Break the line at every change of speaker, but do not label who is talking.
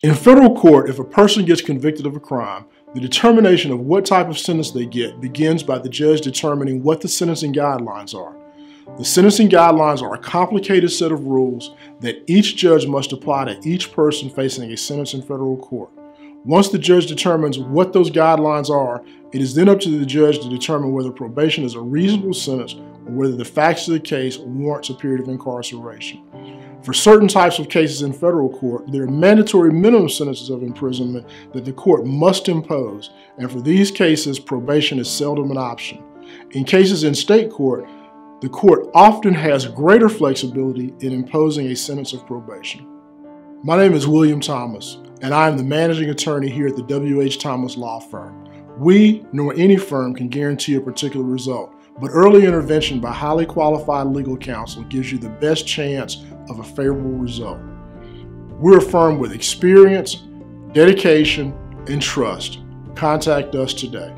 In federal court, if a person gets convicted of a crime, the determination of what type of sentence they get begins by the judge determining what the sentencing guidelines are. The sentencing guidelines are a complicated set of rules that each judge must apply to each person facing a sentence in federal court. Once the judge determines what those guidelines are, it is then up to the judge to determine whether probation is a reasonable sentence or whether the facts of the case warrants a period of incarceration. For certain types of cases in federal court, there are mandatory minimum sentences of imprisonment that the court must impose, and for these cases, probation is seldom an option. In cases in state court, the court often has greater flexibility in imposing a sentence of probation. My name is William Thomas, and I am the managing attorney here at the W.H. Thomas Law Firm. We, nor any firm, can guarantee a particular result, but early intervention by highly qualified legal counsel gives you the best chance of a favorable result. We're a firm with experience, dedication, and trust. Contact us today.